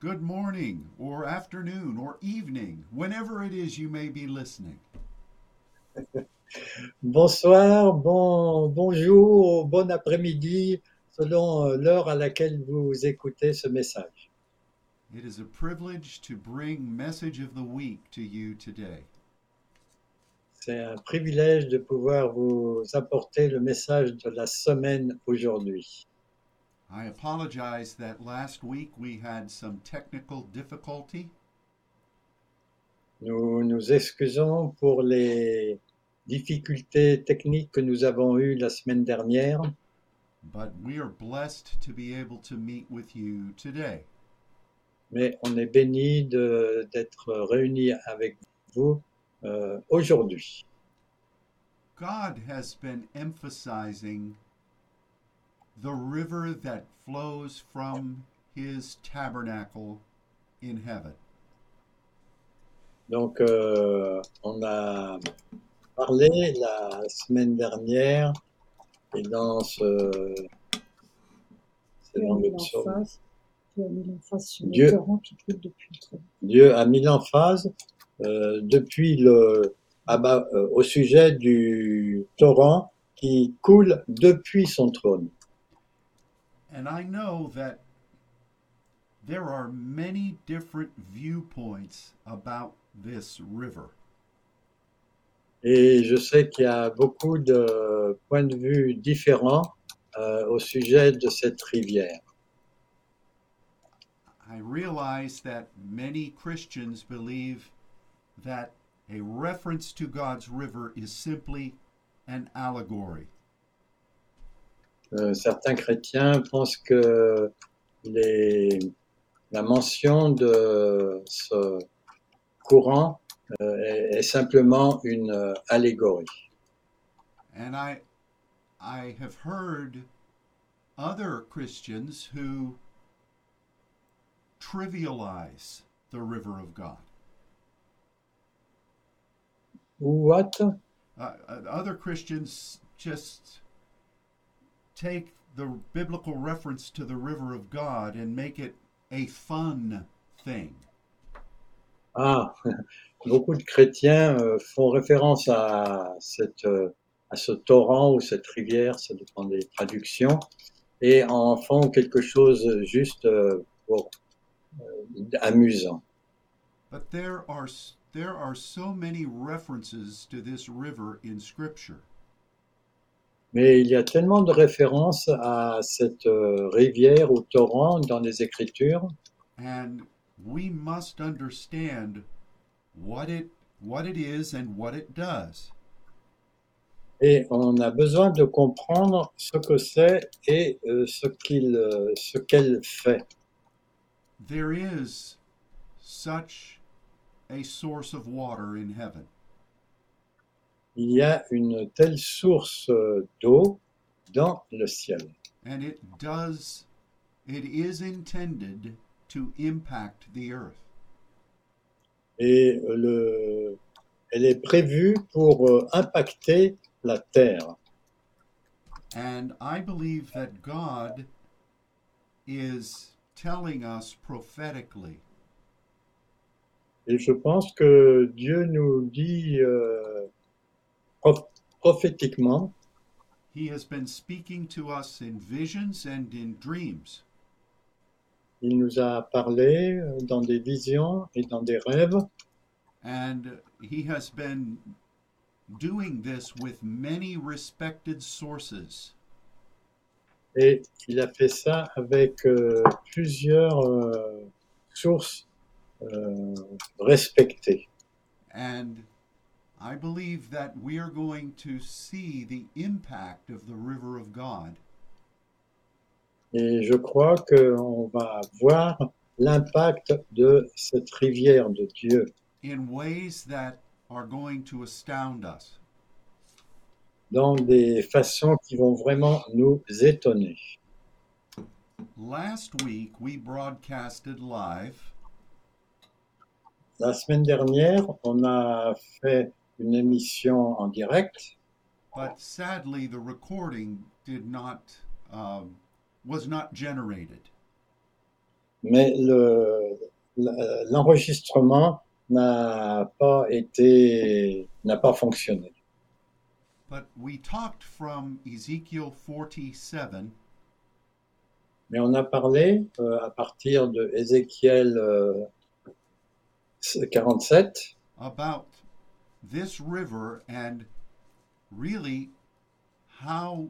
good morning, or afternoon, or evening, whenever it is you may be listening. Bonsoir, bon, bonjour, bon après-midi, selon euh, l'heure à laquelle vous écoutez ce message. It is a privilege to bring Message of the Week to you today. C'est un privilège de pouvoir vous apporter le message de la semaine aujourd'hui. I apologize that last week we had some technical difficulty. Nous nous excusons pour les difficultés techniques que nous avons eues la semaine dernière, But we are blessed to be able to meet with you today. mais on est béni de- d'être réunis avec vous euh, aujourd'hui. God has been emphasizing the river that flows from his tabernacle in heaven. Donc, euh, on a parlé la semaine dernière et dans ce. C'est dans le psaume. Dieu a mis l'emphase euh, depuis le, euh, au sujet du torrent qui coule depuis son trône. And I know that there are many different viewpoints about this river. Et je sais qu'il y a beaucoup de points de vue différents euh, au sujet de cette rivière. I realize that many Christians believe that a reference to God's river is simply an allegory. Euh, certains chrétiens pensent que les, la mention de ce courant euh, est, est simplement une euh, allégorie. And I I have heard other Christians who trivialize the river of God. What? Uh, uh, other Christians just take the biblical reference to the river of God and make it a fun thing. Ah, beaucoup de chrétiens euh, font référence à, cette, euh, à ce torrent ou cette rivière, ça dépend des traductions, et en font quelque chose juste euh, pour amusant. But there are there are so many references to this river in Scripture. Mais il y a tellement de références à cette euh, rivière ou torrent dans les Écritures, and we must understand what it what it is and what it does. et on a besoin de comprendre ce que c'est et euh, ce qu'il, euh, ce qu'elle fait. There is such a source of water in heaven. Il y a une telle source euh, d'eau dans le ciel. and it does it is intended to impact the earth Et le, elle est prévue pour euh, impacter la terre. and i believe that god is telling us prophetically Et je pense que Dieu nous dit euh, prophétiquement. He has been speaking to us in visions and in dreams. Il nous a parlé euh, dans des visions et dans des rêves, and he has been doing this with many respected sources. Et il a fait ça avec euh, plusieurs euh, sources euh, respectées. and i believe that we are going to see the impact of the river of god Et je crois qu'on va voir l'impact de cette rivière de Dieu in ways that are going to astound us. dans des façons qui vont vraiment nous étonner. Last week, we broadcasted live La semaine dernière, on a fait une émission en direct, but sadly, the recording did not um, was not generated. mais le- l- l'enregistrement n'a pas été, n'a pas fonctionné. But we talked from Ezekiel 47 Mais on a parlé euh, à partir de Ézéchiel euh, 47 about this river and really how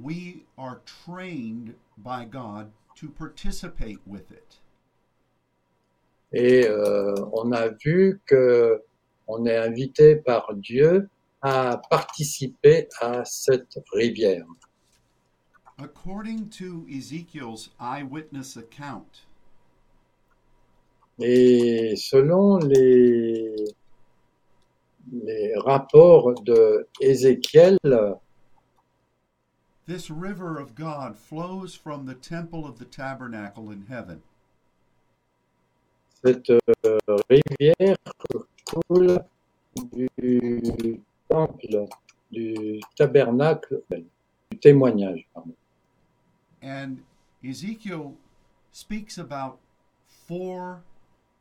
we are trained by God to participate with it. et euh, on a vu que on est invité par Dieu à participer à cette rivière. According to Ezekiel's eyewitness account, Et selon les, les rapports de Ézéchiel, this river of God flows from the temple of the tabernacle in heaven. cette euh, rivière coule du temple du tabernacle, du témoignage. pardon. And Ezekiel speaks about four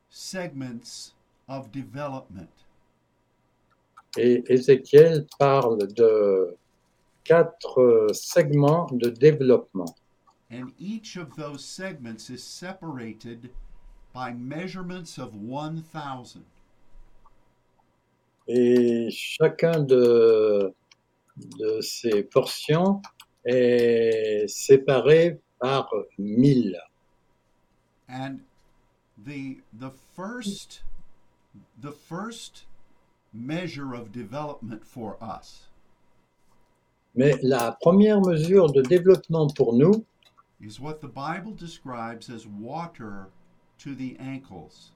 segments of development. Et Ézéchiel parle de quatre segments de développement. And each of those segments is separated by measurements of 1,000. Et chacun de, de ces portions est séparé par mille. And the the first the first measure of development for us Mais la première mesure de développement pour nous, is what the Bible describes as water to the ankles.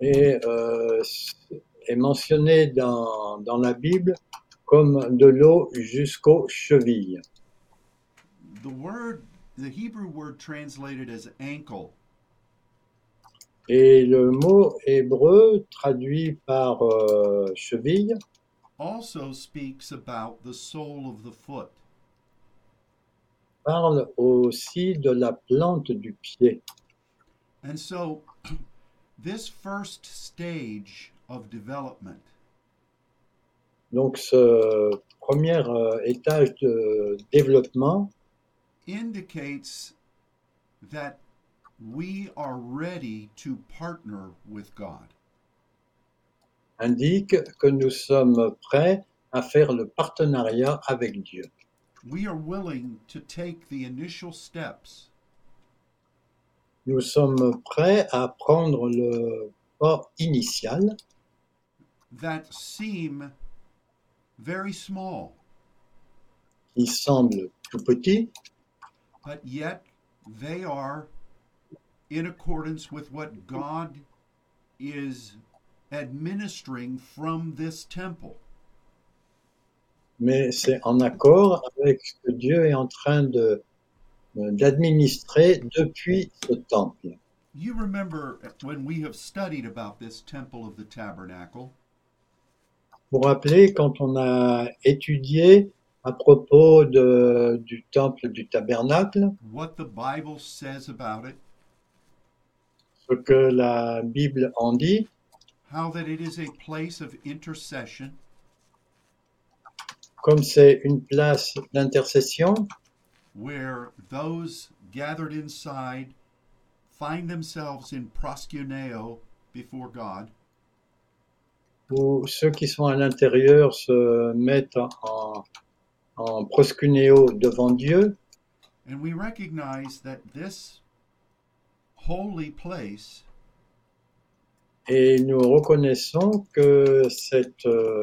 est, euh, est mentionnée dans, dans la Bible comme de l'eau jusqu'aux chevilles. The word the Hebrew word translated as ankle Et le mot hébreu traduit par euh, cheville also speaks about the sole of the foot. parle aussi de la plante du pied. And so this first stage of development Donc ce premier euh, étage de développement indicates that we are ready to partner with God. indique que nous sommes prêts à faire le partenariat avec Dieu. We are willing to take the initial steps Nous sommes prêts à prendre le pas initial that seem very small, qui semble tout petit, but yet they are in accordance with what God is administering from this temple. mais c'est en accord avec ce que Dieu est en train de d'administrer depuis ce temple. You remember when we have studied about this temple of the tabernacle, Vous vous rappelez quand on a étudié à propos de, du temple du tabernacle, what the Bible says about it, ce que la Bible en dit, how that it is a place of intercession, comme c'est une place d'intercession, where those gathered inside find themselves in proskuneo before God, où ceux qui sont à l'intérieur se mettent en, en devant Dieu, and we recognize that this et nous reconnaissons que cette, euh,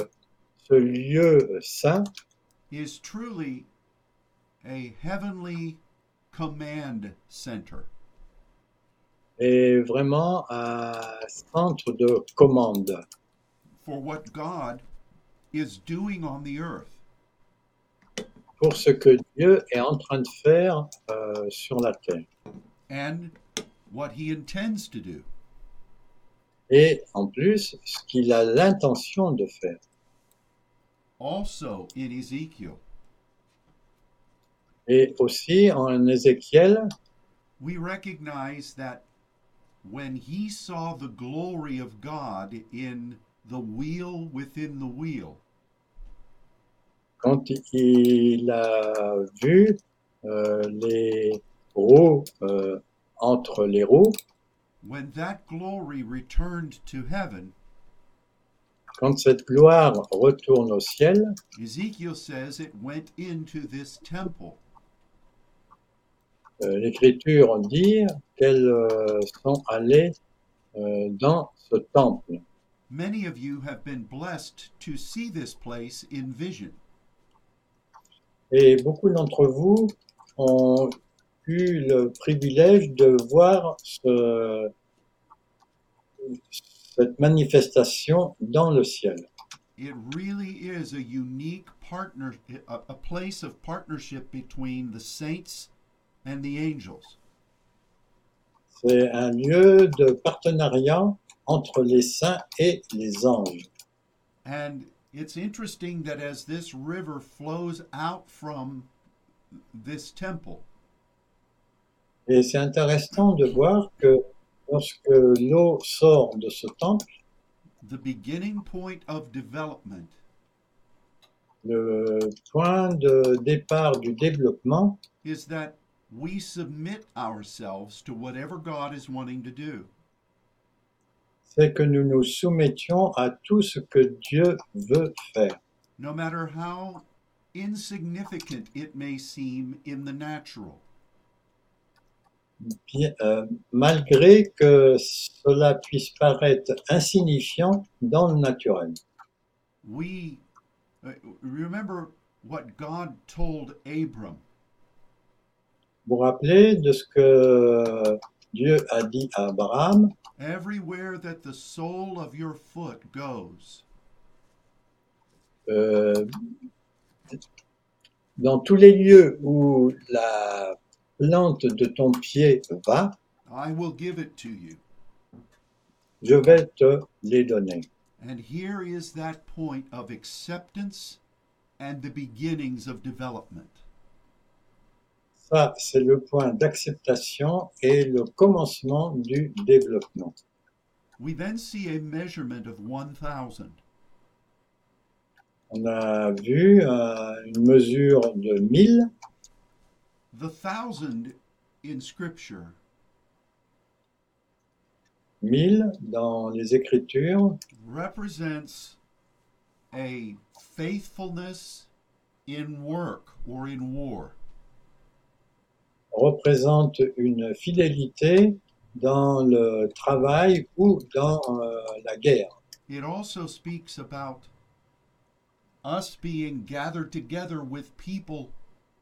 ce lieu saint is truly a heavenly command center. est vraiment un centre de commande for what God is doing on the earth. pour ce que Dieu est en train de faire euh, sur la terre. and what he intends to do. Et en plus, ce qu'il a l'intention de faire. Also in Ezekiel, Et aussi en Ézéchiel, we recognize that when he saw the glory of God in the wheel within the wheel. Quand il a vu euh, les roues euh, entre les roues, When that glory returned to heaven, quand cette gloire retourne au ciel, Ezekiel says it went into this temple. euh, l'Écriture dit qu'elles euh, sont allées euh, dans ce temple. Many of you have been blessed to see this place in vision. Et beaucoup d'entre vous ont eu le privilège de voir ce- cette manifestation dans le ciel. It really is a unique partner, a, a place of partnership between the saints and the angels. C'est un lieu de partenariat entre les saints et les anges. And it's interesting that as this river flows out from this temple, Et c'est intéressant de voir que lorsque l'eau sort de ce temple, the beginning point of development le point de départ du développement, is that we submit ourselves to whatever God is wanting to do. c'est que nous nous soumettions à tout ce que Dieu veut faire. no matter how insignificant it may seem in the natural. Bien- euh, malgré que cela puisse paraître insignifiant dans le naturel. We uh, remember what God told Abram. Vous vous rappelez de ce que Dieu a dit à Abraham, everywhere that the sole of your foot goes, euh, dans tous les lieux où la plante de ton pied va, I will give it to you. je vais te les donner. And here is that point of acceptance and the beginnings of development. Ça, c'est le point d'acceptation et le commencement du développement. We then see a measurement of 1,000. On a vu euh, une mesure de 1000. The thousand in Scripture 1000 dans les Écritures represents a faithfulness in work or in war. représente une fidélité dans le travail ou dans euh, la guerre. It also speaks about us being gathered together with people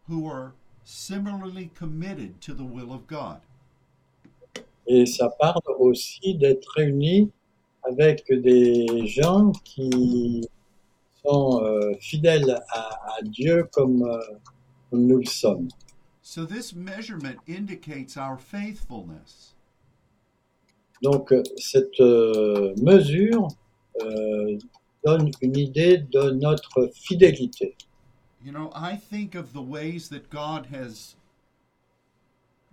who are similarly committed to the will of God. Et ça parle aussi d'être réunis avec des gens qui sont euh, fidèles à, à Dieu comme, euh, comme nous le sommes. So this measurement indicates our faithfulness. Donc euh, cette euh, mesure donne une idée de notre fidélité. You know, I think of the ways that God has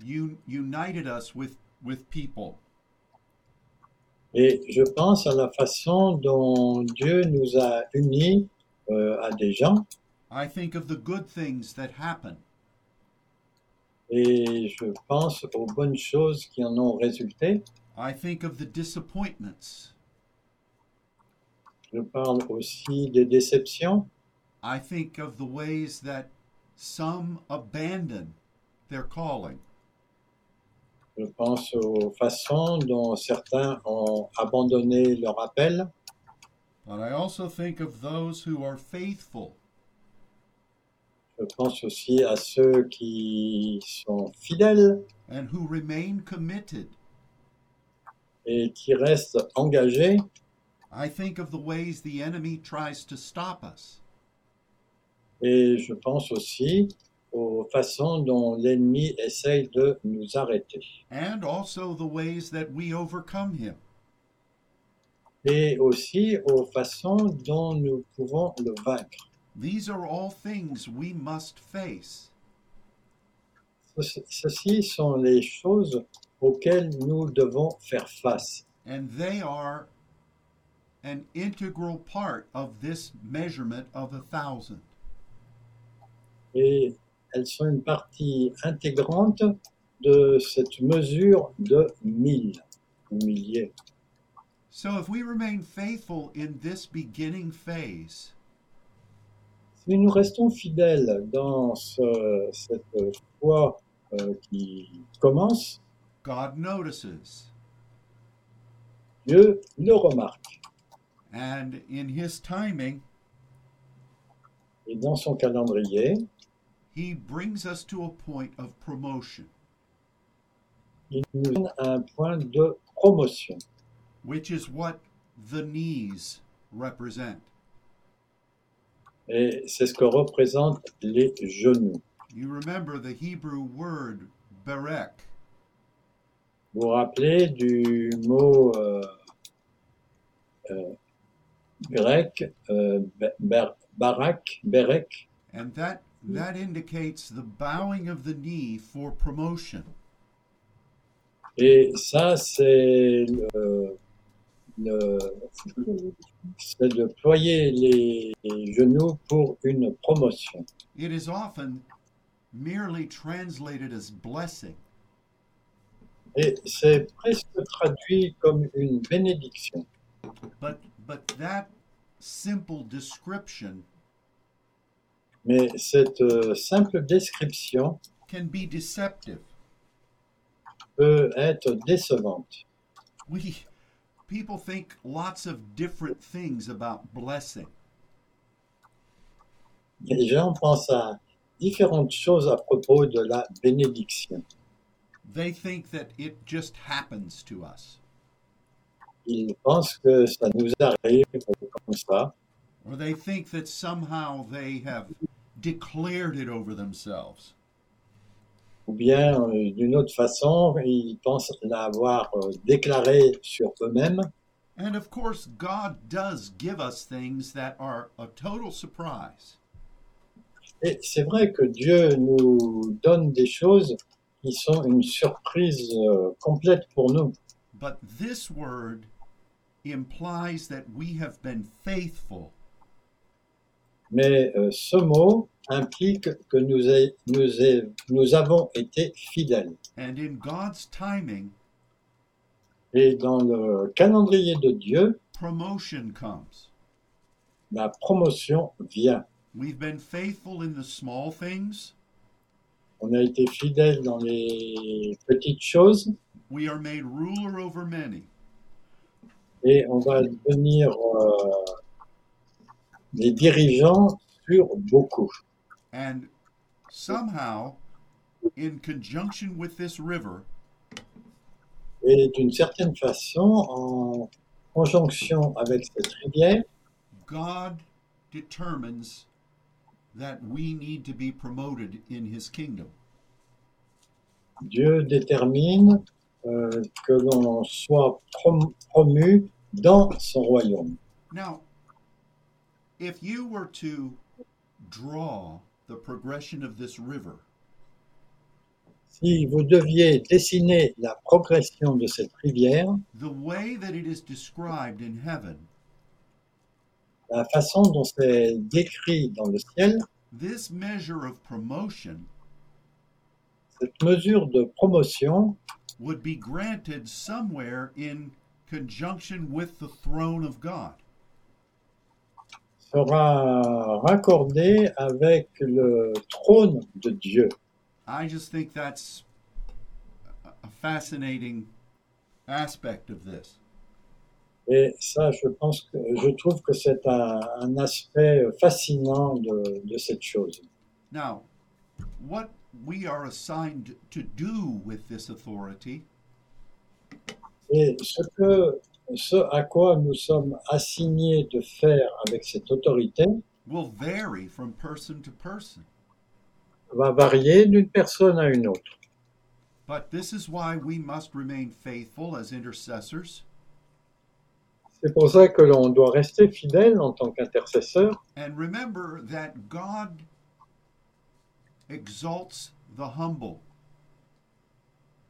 un- united us with, with people. Et je pense à la façon dont Dieu nous a unis euh, à des gens. I think of the good things that happen. Et je pense aux bonnes choses qui en ont résulté. I think of the disappointments. Je parle aussi des déceptions. I think of the ways that some abandon their calling. Je pense aux façons dont certains ont abandonné leur appel. But I also think of those who are faithful. Je pense aussi à ceux qui sont fidèles and who remain committed. et qui restent engagés. I think of the ways the enemy tries to stop us. Et je pense aussi aux façons dont l'ennemi essaye de nous arrêter. and also the ways that we overcome him. Et aussi aux façons dont nous pouvons le vaincre. These are all things we must face. Ceci- sont les choses auxquels nous devons faire face. And they are an integral part of this measurement of a thousand. Et elles sont une partie intégrante de cette mesure de mille, ou milliers. So if we remain faithful in this beginning phase, Si nous restons fidèles dans ce- cette foi euh, qui commence, God notices. Dieu le remarque. And in his timing, Et dans son calendrier, he brings us to a point of promotion, il nous donne un point de promotion. which is what the knees represent. Et c'est ce que représentent les genoux. You remember the Hebrew word berek. Vous vous rappelez du mot euh, euh, grec, euh, be- ber- barak, berek, And that Mm. that indicates the bowing of the knee for promotion. et ça c'est le- le- c'est de ployer les genoux pour une promotion. It is often merely translated as blessing, Et c'est presque traduit comme une bénédiction. but but that simple description Mais cette euh, simple description can be deceptive. peut être décevante. We people think lots of different things about blessing. Les gens pensent à différentes choses à propos de la bénédiction. They think that it just happens to us, Ils pensent que ça nous arrive comme ça, or they think that somehow they have declared it over themselves. ou bien euh, d'une autre façon, ils pensent l'avoir euh, déclaré sur eux-mêmes. And of course, God does give us things that are a total surprise. Et c'est vrai que Dieu nous donne des choses qui sont une surprise euh, complète pour nous. But this word implies that we have been faithful Mais euh, ce mot implique que nous, avons été fidèles. and in God's timing, Et dans le calendrier de Dieu, promotion comes. la promotion vient. We've been faithful in the small things, On a été fidèles dans les petites choses we are made ruler over many. et on va devenir euh, des dirigeants sur beaucoup. And somehow, in conjunction with this river, Et d'une certaine façon, en conjonction avec cette rivière, God determines that we need to be promoted in his kingdom. Dieu détermine euh, que l'on soit prom- promu dans son royaume. Now, if you were to draw the progression of this river, Si vous deviez dessiner la progression de cette rivière, the way that it is described in heaven, la façon dont c'est décrit dans le ciel, this measure of promotion cette mesure de promotion would be granted somewhere in conjunction with the throne of God. Sera raccordée avec le trône de Dieu. I just think that's a- a fascinating aspect of this. Et ça, je pense que je trouve que c'est un, un aspect fascinant de, de cette chose. Now, what we are assigned to do with this authority Et ce que, ce à quoi nous sommes assignés de faire avec cette autorité will vary from person to person. va varier d'une personne à une autre. But this is why we must remain faithful as intercessors C'est pour ça que l'on doit rester fidèle en tant qu'intercesseur and remember that God exalts the humble.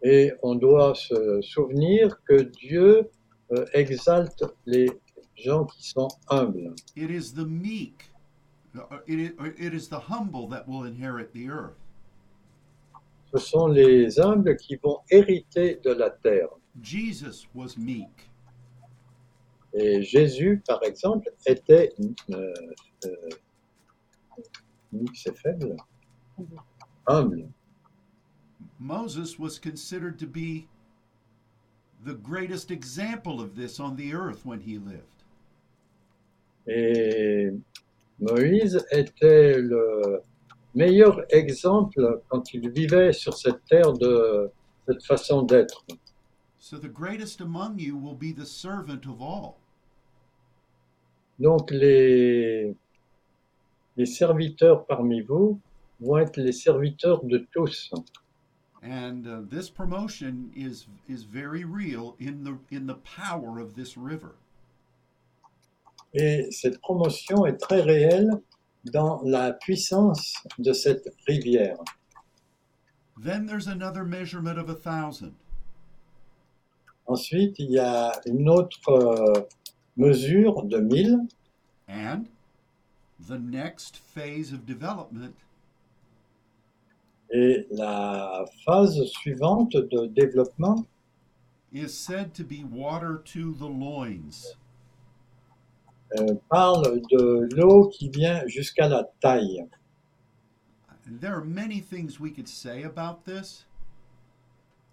Et on doit se souvenir que Dieu euh, exalte les gens qui sont humbles. It is the meek, it is, it is the humble that will inherit the earth. Ce sont les humbles qui vont hériter de la terre. Jesus was meek. Et Jésus, par exemple, était euh, euh, c'est faible, humble. Moses was considered to be the greatest example of this on the earth when he lived. Et Moïse était le meilleur exemple quand il vivait sur cette terre de cette façon d'être. So the greatest among you will be the servant of all. Donc les, les serviteurs parmi vous vont être les serviteurs de tous. And uh, this promotion is is very real in the in the power of this river. Et cette promotion est très réelle dans la puissance de cette rivière. Then there's another measurement of a thousand. Ensuite, il y a une autre euh, mesure de 1000 And the next phase of development et la phase suivante de développement is said to be water to the loins. euh, parle de l'eau qui vient jusqu'à la taille. There are many things we could say about this,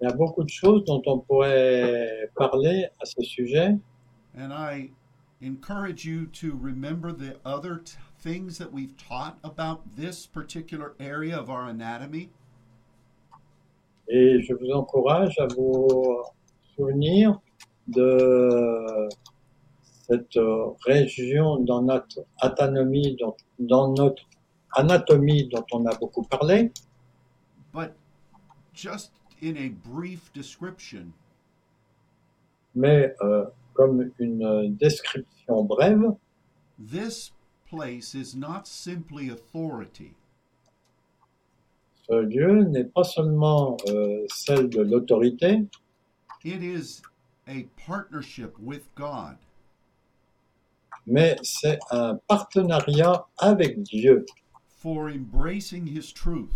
Il y a beaucoup de choses dont on pourrait parler à ce sujet. and I encourage you to remember the other things that we've taught about this particular area of our anatomy. Et je vous encourage à vous souvenir de cette région dans notre anatomie dont, dans notre anatomie dont on a beaucoup parlé. But just in a brief description, mais euh, comme une description brève, this place is not simply authority, ce lieu n'est pas seulement euh, celle de l'autorité, it is a partnership with God. mais c'est un partenariat avec Dieu. For embracing his truth.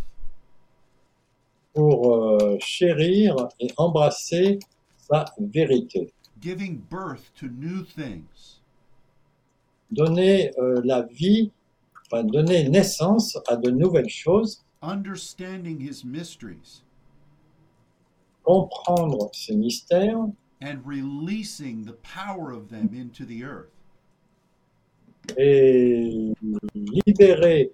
Pour euh, chérir et embrasser sa vérité, giving birth to new things, donner euh, la vie, enfin donner naissance à de nouvelles choses, understanding his mysteries, comprendre ses mystères and releasing the power of them into the earth. et libérer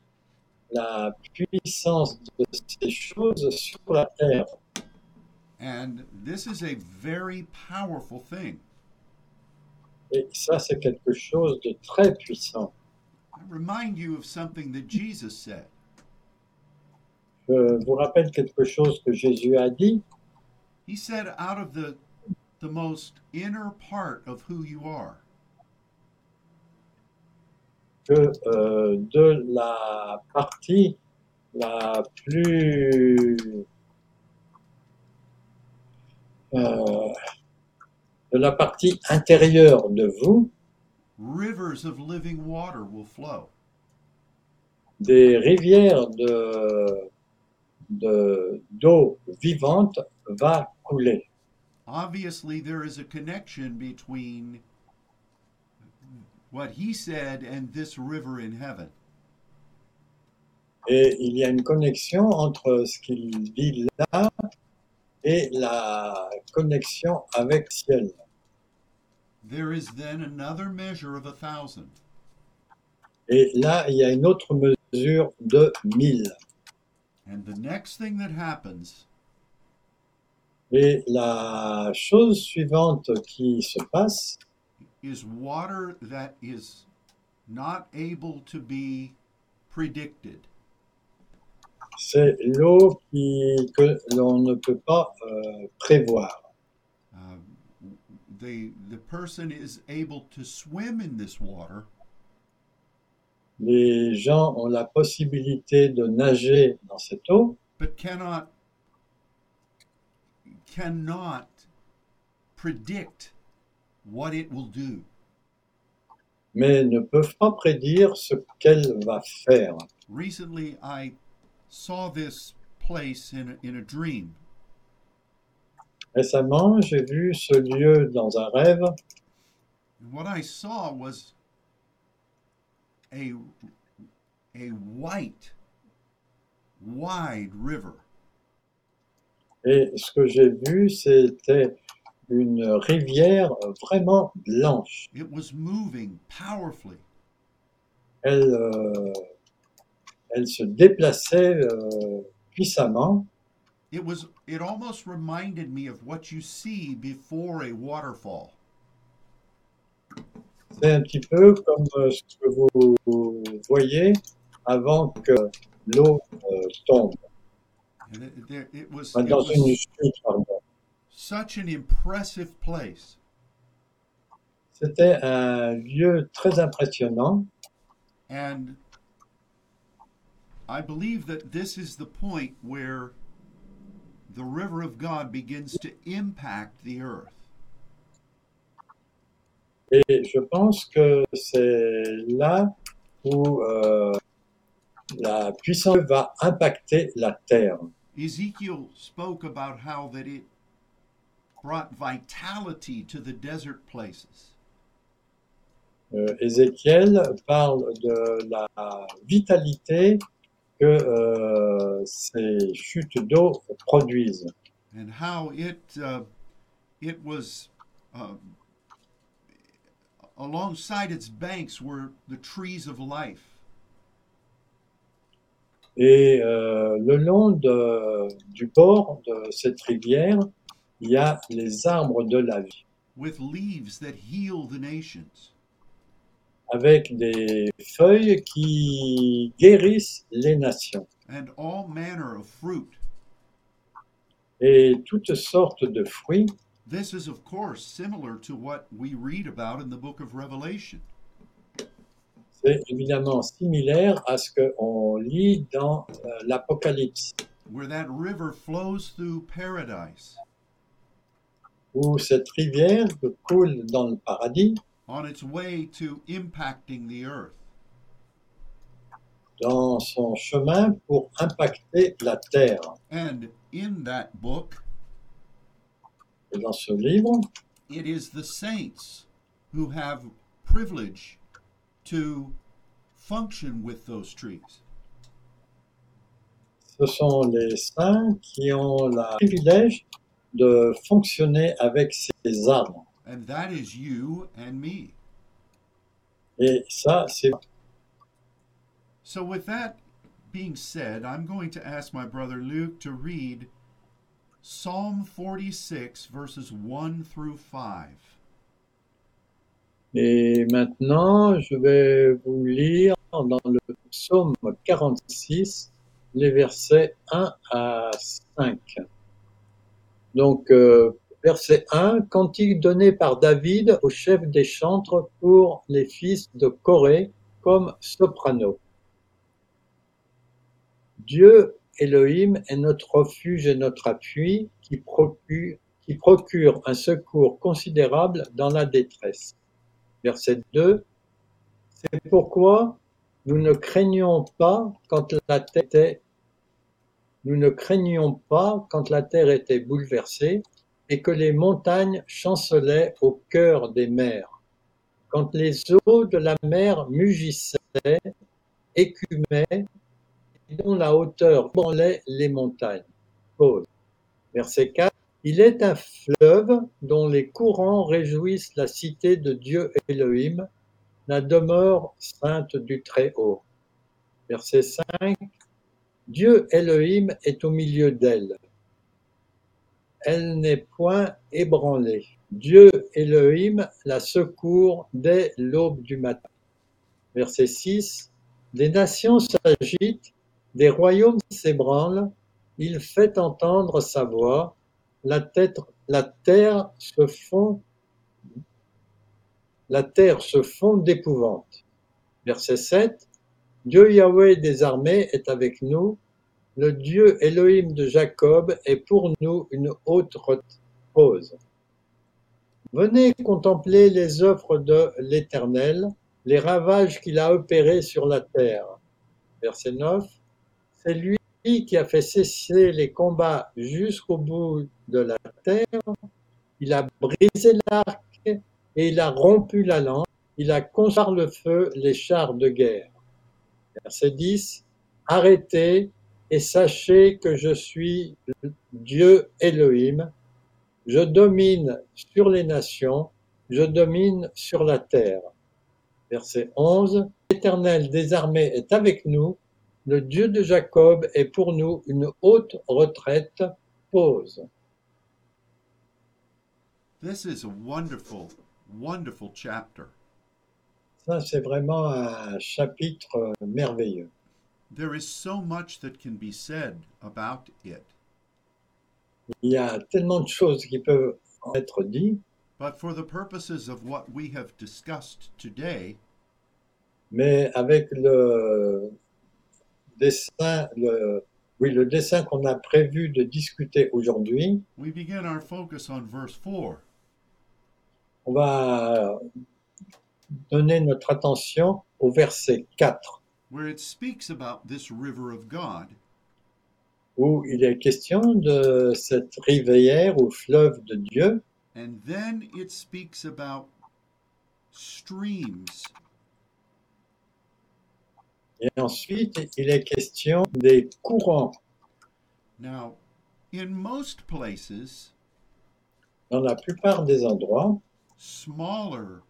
la puissance de ces choses sur la terre. And this is a very powerful thing. Et ça, c'est quelque chose de très puissant. I remind you of something that Jesus said. Je vous rappelle quelque chose que Jésus a dit. He said, out of the, the most inner part of who you are, que euh, de la partie la plus euh, de la partie intérieure de vous, rivers of living water will flow. des rivières de de- d'eau vivante va couler. Obviously, there is a connection between what he said and this river in heaven. Et il y a une connexion entre ce qu'il dit là et la connexion avec ciel. There is then another measure of a thousand. Et là, il y a une autre mesure de 1000. And the next thing that happens Et la chose suivante qui se passe, is water that is not able to be predicted. c'est l'eau qui- que l'on ne peut pas euh, prévoir. Um, the, the person is able to swim in this water, Les gens ont la possibilité de nager dans cette eau, but cannot cannot predict what it will do. mais ne peuvent pas prédire ce qu'elle va faire. Recently, I saw this place in a, in a dream, Récemment, j'ai vu ce lieu dans un rêve what I saw was a a white, wide river. et ce que j'ai vu, c'était une rivière vraiment blanche. It was moving powerfully. Elle, euh, elle se déplaçait euh, puissamment It was it almost reminded me of what you see before a waterfall. C'est un petit peu comme euh, ce que vous voyez avant que l'eau euh, tombe, it, it was, it dans une chute, pardon. such an impressive place. C'était un lieu très impressionnant And I believe that this is the point where the river of God begins to impact the earth. et je pense que c'est là où euh, la puissance va impacter la terre. Ezekiel spoke about how that it brought vitality to the desert places. Euh, Ézéchiel parle de la vitalité que euh, ces chutes d'eau produisent. And how it uh, it was alongside its banks were the trees of life. Et euh, le long de- du bord de cette rivière, il y a les arbres de la vie, with leaves that heal the nations avec des feuilles qui guérissent les nations. And all manner of fruit. Et toutes sortes de fruits. this is of course similar to what we read about in the book of revelation. C'est évidemment similaire à ce qu'on lit dans euh, l'Apocalypse, where that river flows through paradise. Où cette rivière coule dans le paradis, on its way to impacting the earth dans son chemin pour impacter la terre. and in that book Et dans ce livre, it is the saints who have privilege to function with those trees. ce sont les saints qui ont le privilège de fonctionner avec ces arbres. And that is you and me. Et ça, c'est So, with that being said, I'm going to ask my brother Luke to read Psalm 46, verses 1 through 5. Et maintenant, je vais vous lire dans le psaume 46, les versets 1 à 5. Donc, euh, verset 1, cantique donné par David au chef des chantres pour les fils de Corée comme soprano. Dieu Elohim est notre refuge et notre appui qui procure, un secours considérable dans la détresse. Verset 2. C'est pourquoi nous ne craignons nous ne craignons pas quand la terre était bouleversée et que les montagnes chancelaient au cœur des mers. Quand les eaux de la mer mugissaient, écumaient, et dont la hauteur branlait les montagnes. Pause. Verset 4. Il est un fleuve dont les courants réjouissent la cité de Dieu Elohim, la demeure sainte du Très-Haut. Verset 5. Dieu Elohim est au milieu d'elle. Elle n'est point ébranlée. Dieu Elohim la secourt dès l'aube du matin. Verset 6. Des nations s'agitent, des royaumes s'ébranlent, il fait entendre sa voix, la, tête, la terre se fond, la terre se fond d'épouvante. Verset 7. Dieu Yahweh des armées est avec nous, le Dieu Elohim de Jacob est pour nous une haute repose. Venez contempler les œuvres de l'Éternel, les ravages qu'il a opérés sur la terre. Verset 9. C'est lui qui a fait cesser les combats jusqu'au bout de la terre. Il a brisé l'arc et il a rompu la lance. Il a par le feu les chars de guerre. Verset 10. Arrêtez et sachez que je suis Dieu Elohim. Je domine sur les nations, je domine sur la terre. Verset 11. L'Éternel des armées est avec nous, le Dieu de Jacob est pour nous une haute retraite. Pause. This is a wonderful, wonderful chapter. Ça, c'est vraiment un chapitre merveilleux. There is so much that can be said about it, Il y a tellement de choses qui peuvent en être dites, but for the purposes of what we have discussed today, mais avec le dessin, le, oui, le dessin qu'on a prévu de discuter aujourd'hui, we begin our focus on verse 4. on va donner notre attention au verset 4, where it speaks about this river of God. Où il est question de cette rivière ou fleuve de Dieu, and then it speaks about streams. Et ensuite il est question des courants. now in most places Dans la plupart des endroits, smaller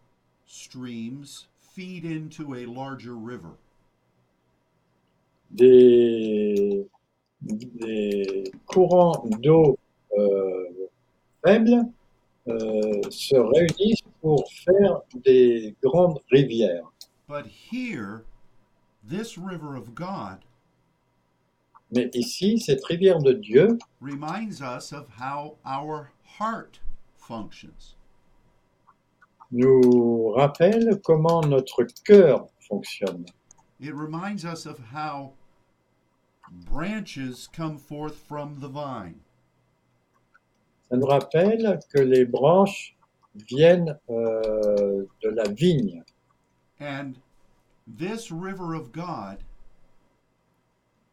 streams feed into a larger river des, des courants d'eau euh, faibles euh, se réunissent pour faire des grandes rivières. but here this river of God Mais ici, cette rivière de Dieu reminds us of how our heart functions nous rappelle comment notre cœur fonctionne. it reminds us of how branches come forth from the vine Ça nous rappelle que les branches viennent euh, de la vigne. And this river of God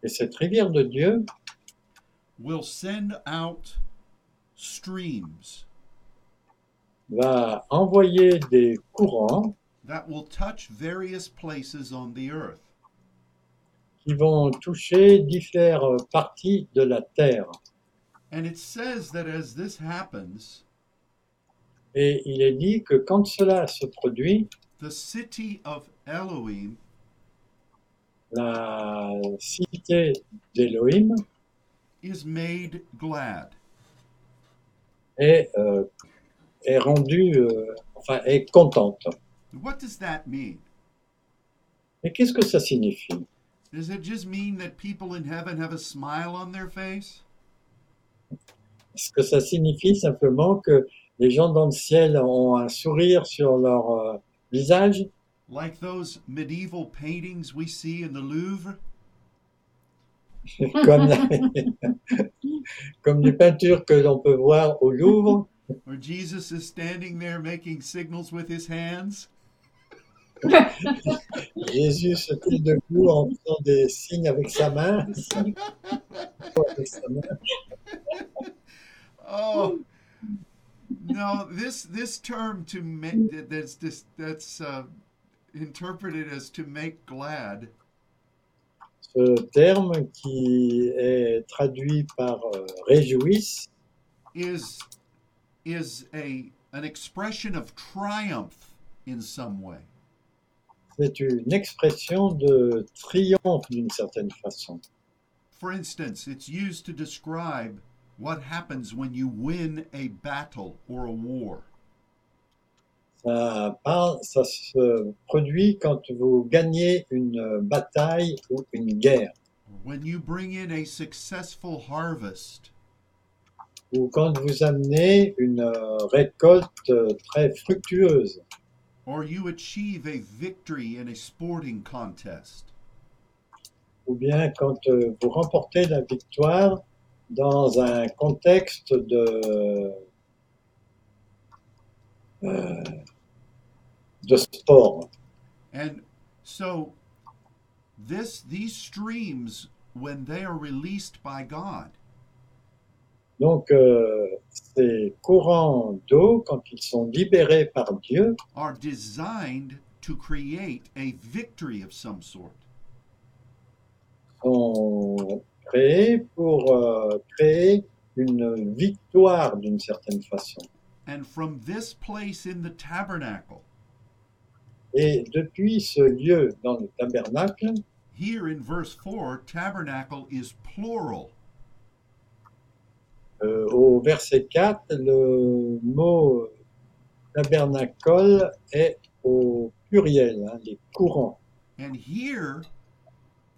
Et cette rivière de Dieu will send out streams va envoyer des courants that will touch various places on the earth. Qui vont toucher différentes parties de la terre. And it says that as this happens, Et il est dit que quand cela se produit, the city of Elohim la cité d'Élohim is made glad. est, euh, est rendue, euh, enfin, est contente. What does that mean? Et qu'est-ce que ça signifie? Does it just mean that people in heaven have a smile on their face? Est-ce que ça signifie simplement que les gens dans le ciel ont un sourire sur leur euh, visage, Like those medieval paintings we see in the Louvre? comme, comme les peintures que l'on peut voir au Louvre, Where Jesus is standing there making signals with his hands? Jésus se tient debout en faisant des signes avec sa main. Avec sa main. Oh no! This this term to make that's this that's uh, interpreted as to make glad Ce terme qui est traduit par euh, réjouisse is is a an expression of triumph in some way. C'est une expression de triomphe d'une certaine façon. For instance, it's used to describe what happens when you win a battle or a war. Ça, parle, ça se produit quand vous gagnez une bataille ou une guerre, When you bring in a successful harvest, ou quand vous amenez une récolte très fructueuse, or you achieve a victory in a sporting contest. ou bien quand euh, vous remportez la victoire dans un contexte de, euh, de sport. And so this these streams when they are released by God, Donc, euh, ces courants d'eau, quand ils sont libérés par Dieu, are designed to create a victory of some sort. sont créés pour euh, créer une victoire d'une certaine façon. And from this place in the tabernacle, Et depuis ce lieu dans le tabernacle, here in verse 4, tabernacle is plural. Euh, au verset 4, le mot tabernacle est au pluriel, hein, les courants. And here,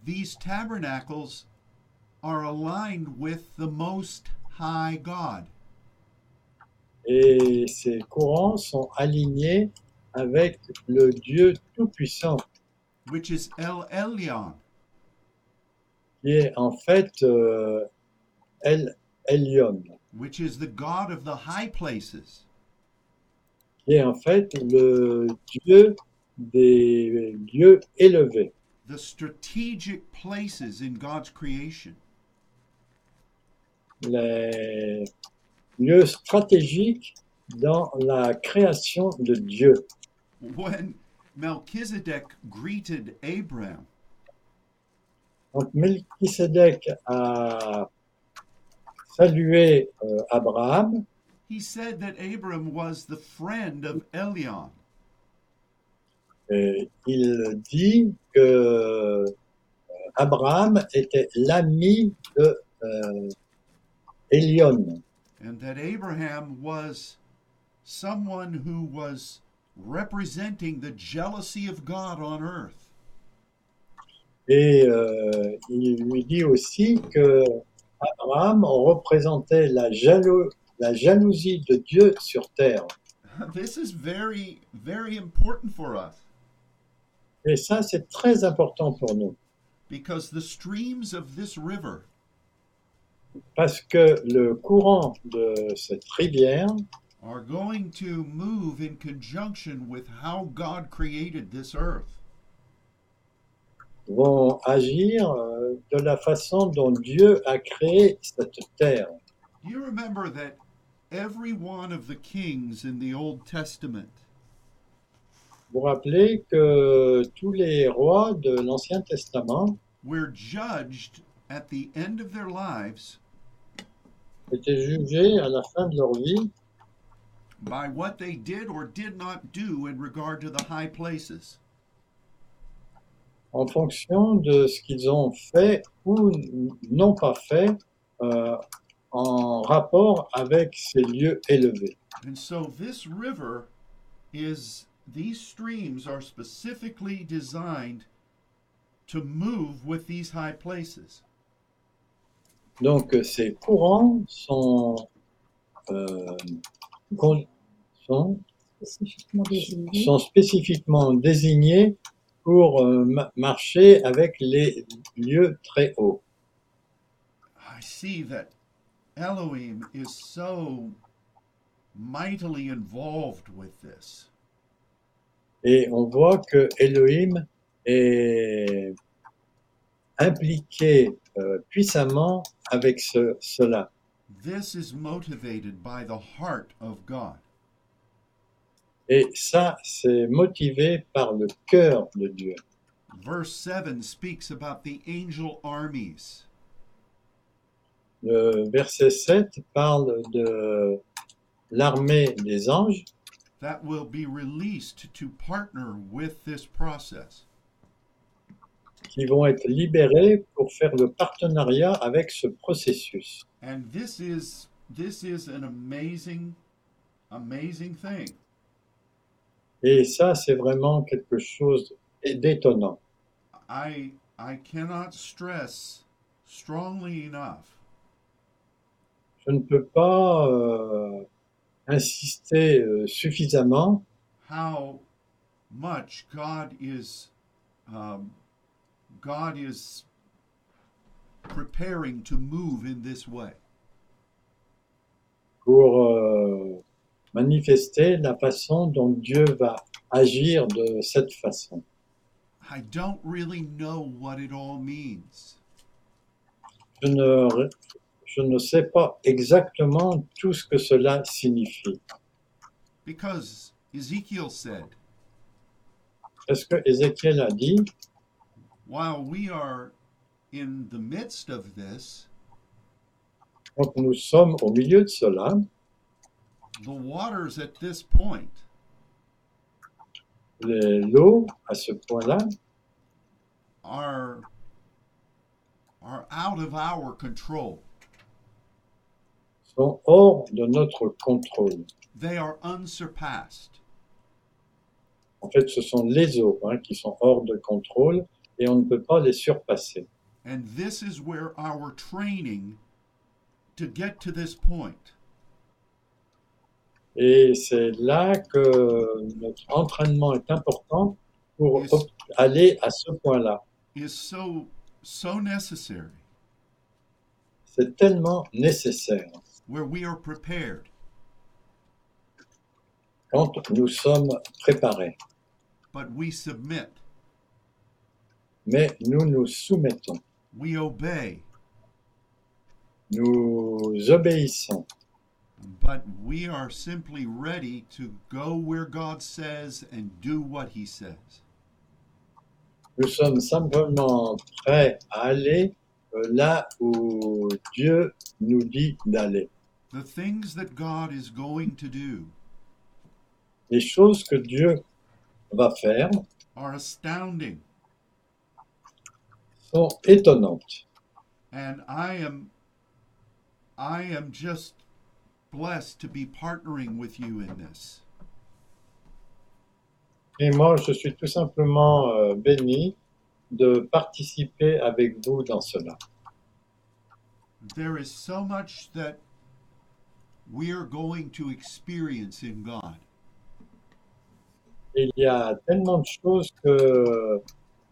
these tabernacles are aligned with the Most High God. Et ces courants sont alignés avec le Dieu Tout-Puissant, which is El Elyon. qui est en fait euh, El Elyon, which is the God of the high places. qui est en fait le Dieu des lieux élevés, the strategic places in God's creation. les lieux stratégiques dans la création de Dieu. When Melchizedek greeted Abram, Donc Melchisedec a salué euh, Abraham, he said that Abram was the friend of Elyon. et il dit que euh, Abraham était l'ami de euh, Elion, and that Abraham was someone who was representing the jealousy of God on earth. et euh, il lui dit aussi que Abraham représentait la, jalo- la jalousie de Dieu sur terre. This is very, very important for us Et ça, c'est très important pour nous, because the streams of this river parce que le courant de cette rivière are going to move in conjunction with how God created this earth. Vont agir euh, de la façon dont Dieu a créé cette terre. You remember that every one of the kings in the Old Testament Vous vous rappelez que tous les rois de l'Ancien Testament were judged at the end of their lives étaient jugés à la fin de leur vie by what they did or did not do in regard to the high places? En fonction de ce qu'ils ont fait ou n'ont pas fait euh, en rapport avec ces lieux élevés. And so this river is, these streams are specifically designed to move with these high places. Donc ces courants sont, euh, sont spécifiquement désignés pour euh, ma- marcher avec les lieux très hauts. I see that Elohim is so mightily involved with this. Et on voit que Elohim est impliqué euh, puissamment avec ce- cela. This is motivated by the heart of God. Et ça, c'est motivé par le cœur de Dieu. Verse 7 speaks about the angel armies. Le verset 7 parle de l'armée des anges that will be released to partner with this process. qui vont être libérés pour faire le partenariat avec ce processus. And this is this is an amazing amazing thing. Et ça, c'est vraiment quelque chose d'étonnant. I I cannot stress strongly enough Je ne peux pas euh, insister euh, suffisamment how much God is um, God is preparing to move in this way. pour euh, manifester la façon dont Dieu va agir de cette façon. I don't really know what it all means. Je ne, je ne sais pas exactement tout ce que cela signifie. Because Ezekiel said, Est-ce que Ézéchiel a dit, while we are in the midst of this, quand nous sommes au milieu de cela, the waters at this point l'eau, à ce point-là, are are out of our control. sont hors de notre contrôle. They are unsurpassed. En fait, ce sont les eaux hein, qui sont hors de contrôle et on ne peut pas les surpasser. And this is where our training to get to this point Et c'est là que notre entraînement est important pour aller à ce point-là. so so C'est tellement nécessaire. Where we are prepared. Quand nous sommes préparés. but we submit. Mais nous nous soumettons, we obey. Nous obéissons, but we are simply ready to go where God says and do what he says nous sommes simplement prêts à aller euh, là où Dieu nous dit d'aller. the things that God is going to do Les choses que Dieu va faire are astounding sont étonnantes. and I am I am just blessed to be partnering with you in this. Et moi, je suis tout simplement euh, béni de participer avec vous dans cela. there is so much that we are going to experience in God. Il y a tellement de choses que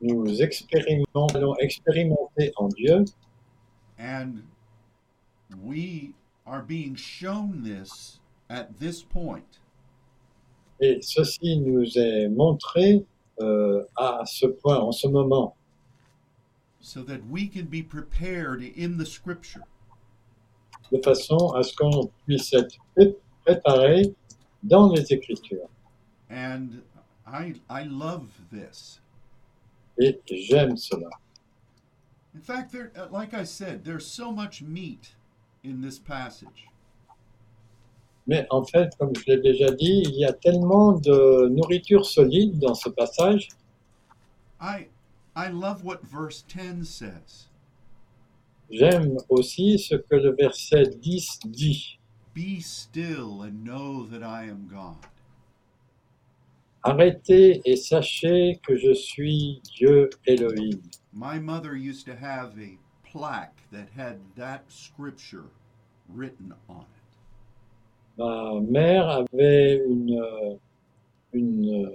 nous expérimentons, allons expérimenter en Dieu. And we are being shown this at this point et ceci nous est montré euh, à ce point, en ce moment, so that we can be prepared in the scripture de façon à ce qu'on puisse être préparé dans les Écritures. and I I love this Et j'aime cela. in fact there like I said there's so much meat in this passage Mais en fait, comme je l'ai déjà dit, il y a tellement de nourriture solide dans ce passage. I I love what verse 10 says J'aime aussi ce que le verset 10 dit. be still and know that I am God Arrêtez et sachez que je suis Dieu Elohim. My mother used to have a plaque that had that scripture. Ma mère avait une, une,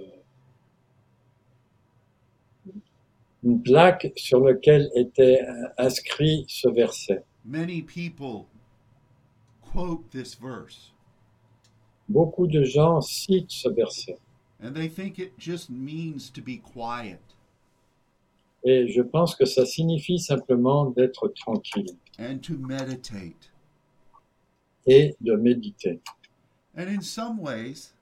une plaque sur laquelle était inscrit ce verset. Many people quote this verse Beaucoup de gens citent ce verset. and they think it just means to be quiet Et je pense que ça signifie simplement d'être tranquille and to meditate. Et de méditer. And in some ways,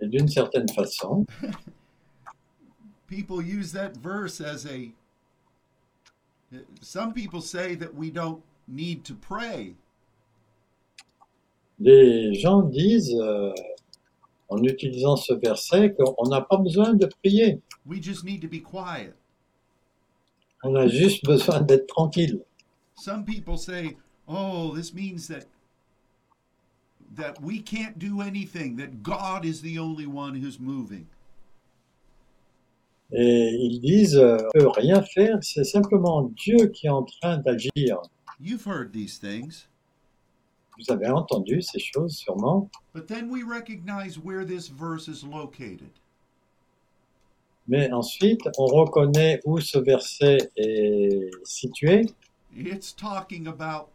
Et d'une certaine façon, people use that verse as a. Some people say that we don't need to pray. les gens disent, euh, en utilisant ce verset, qu'on n'a pas besoin de prier. We just need to be quiet. On a juste besoin d'être tranquille. Some people say, "Oh, this means that that we can't do anything, that God is the only one who's moving." Et ils disent, euh, on peut rien faire, c'est simplement Dieu qui est en train d'agir. You've heard these things, Vous avez entendu ces choses sûrement, but then we recognize where this verse is located. Mais ensuite, on reconnaît où ce verset est situé. It's talking about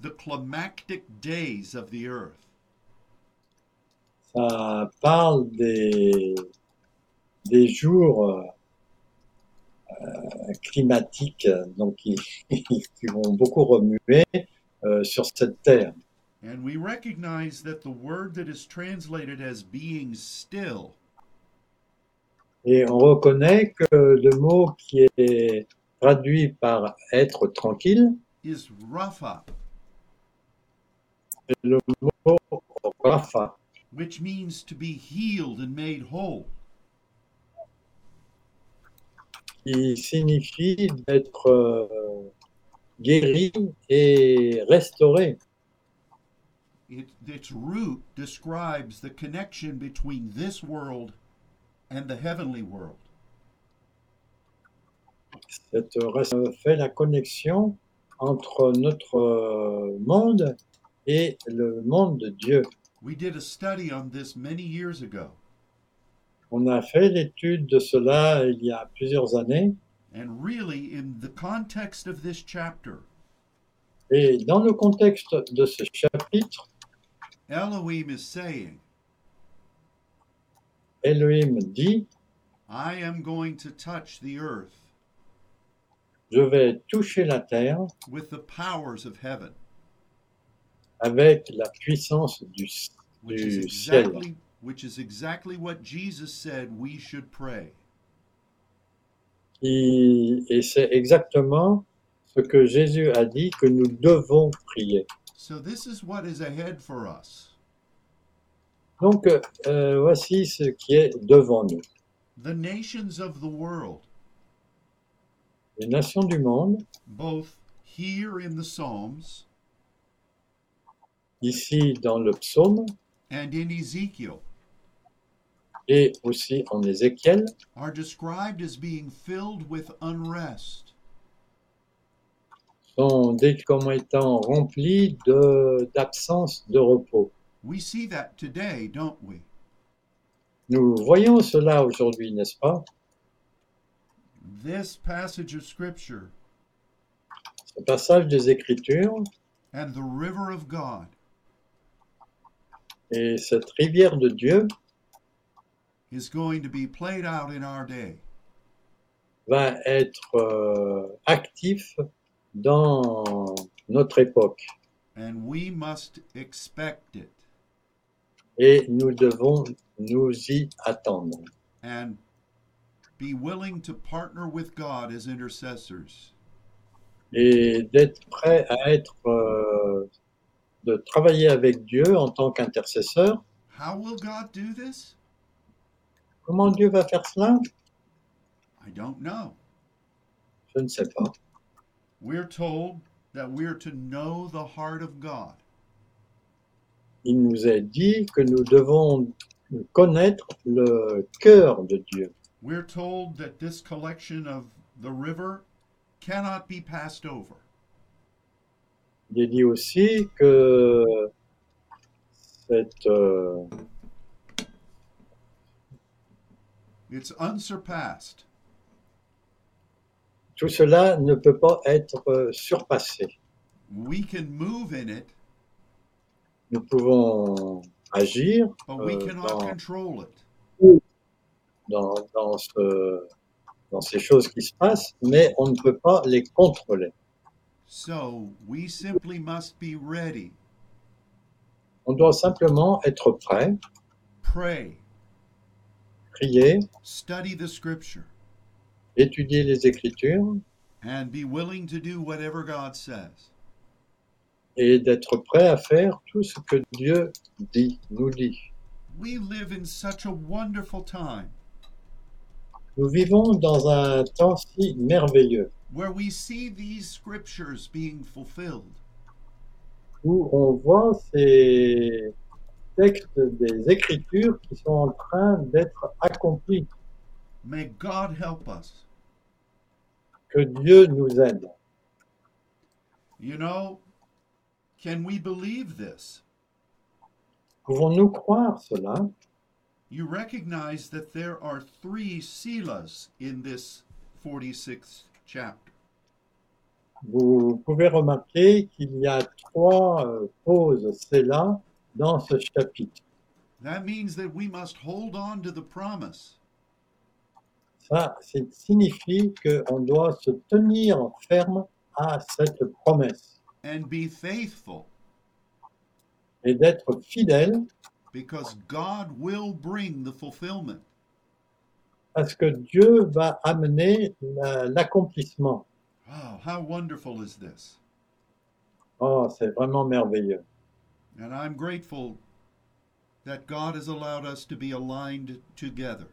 the climactic days of the earth. Ça parle des, des jours euh, euh, climatiques donc vont beaucoup remuer euh, sur cette terre. And we recognize that the word that is translated as being still Et on reconnaît que le mot qui est traduit par être tranquille, is c'est le mot Rapha, which means to be healed and made whole. qui signifie d'être euh, guéri et restauré. It, its root describes the connection between this world and the heavenly world. Cette fait la connexion entre notre euh, monde et le monde de Dieu. We did a study on this many years ago, On a fait l'étude de cela il y a plusieurs années. And really, in the context of this chapter, et dans le contexte de ce chapitre, Elohim is saying, Elohim dit, I am going to touch the earth je vais toucher la terre with the powers of heaven, avec la puissance du, which is ciel. exactly which is exactly what Jesus said we should pray. Et, et c'est exactement ce que Jésus a dit que nous devons prier. So this is what is ahead for us. Donc, euh, voici ce qui est devant nous. The nations of the world, Les nations du monde, both here in the Psalms ici dans le psaume and in Ezekiel, et aussi en Ézéchiel, are described as being filled with unrest. sont décrits comme étant remplis de- d'absence de, repos. We see that today, don't we? Nous voyons cela aujourd'hui, n'est-ce pas? This passage of Scripture. Ce passage des Écritures. And the river of God. Et cette rivière de Dieu. Is going to be played out in our day. va être euh, actif dans notre époque. And we must expect it. Et nous devons nous y attendre. And be willing to partner with God as intercessors. et d'être prêt à être euh, de travailler avec Dieu en tant qu'intercesseur. How will God do this? Comment Dieu va faire cela? I don't know. Je ne sais pas. We're told that we're to know the heart of God. Il nous est dit que nous devons connaître le cœur de Dieu. We're told that this collection of the river cannot be passed over. Il est dit aussi que cette, euh, It's unsurpassed. tout cela ne peut pas être euh, surpassé. We can move in it, Nous pouvons agir but we Euh, cannot dans- control it. Dans, dans, ce- dans ces choses qui se passent, mais on ne peut pas les contrôler. So we simply must be ready, On doit simplement être prêt, pray, prier, study the scripture, étudier les Écritures and be willing to do whatever God says. et d'être prêt à faire tout ce que Dieu dit, nous dit. We live in such a wonderful time Nous vivons dans un temps si merveilleux where we see these scriptures being fulfilled. où on voit ces textes des Écritures qui sont en train d'être accomplis. May God help us. Que Dieu nous aide. You know, can we believe this? Pouvons-nous croire cela? You recognize that there are three Silas in this 46th chapter. Vous pouvez remarquer qu'il y a trois euh, pauses dans ce chapitre. That means that we must hold on to the promise. Ça, ça signifie qu'on doit se tenir ferme à cette promesse and be faithful et d'être fidèle because God will bring the fulfillment. parce que Dieu va amener la- l'accomplissement. Oh, how wonderful is this! Oh, c'est vraiment merveilleux. And I'm grateful that God has allowed us to be aligned together.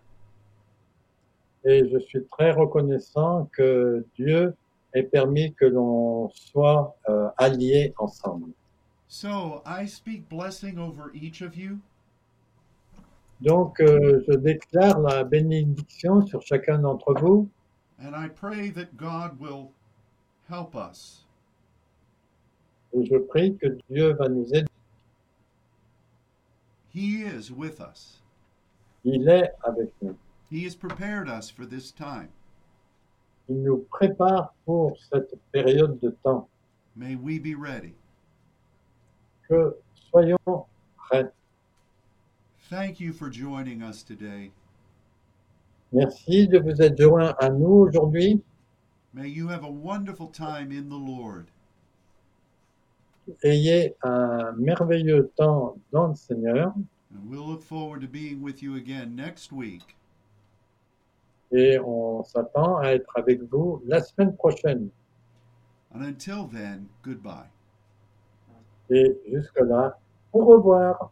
Et je suis très reconnaissant que Dieu ait permis que l'on soit euh, alliés ensemble. So I speak blessing over each of you, Donc, euh, je déclare la bénédiction sur chacun d'entre vous and I pray that God will help us et je prie que Dieu va nous aider. He is with us. Il est avec nous. He has prepared us for this time. Il nous prépare pour cette période de temps. May we be ready. Que soyons prêts. Thank you for joining us today. Merci de vous être joints à nous aujourd'hui. May you have a wonderful time in the Lord. Ayez un merveilleux temps dans le Seigneur And we'll look forward to being with you again next week. et on s'attend à être avec vous la semaine prochaine. And until then, goodbye. Et jusque-là, au revoir.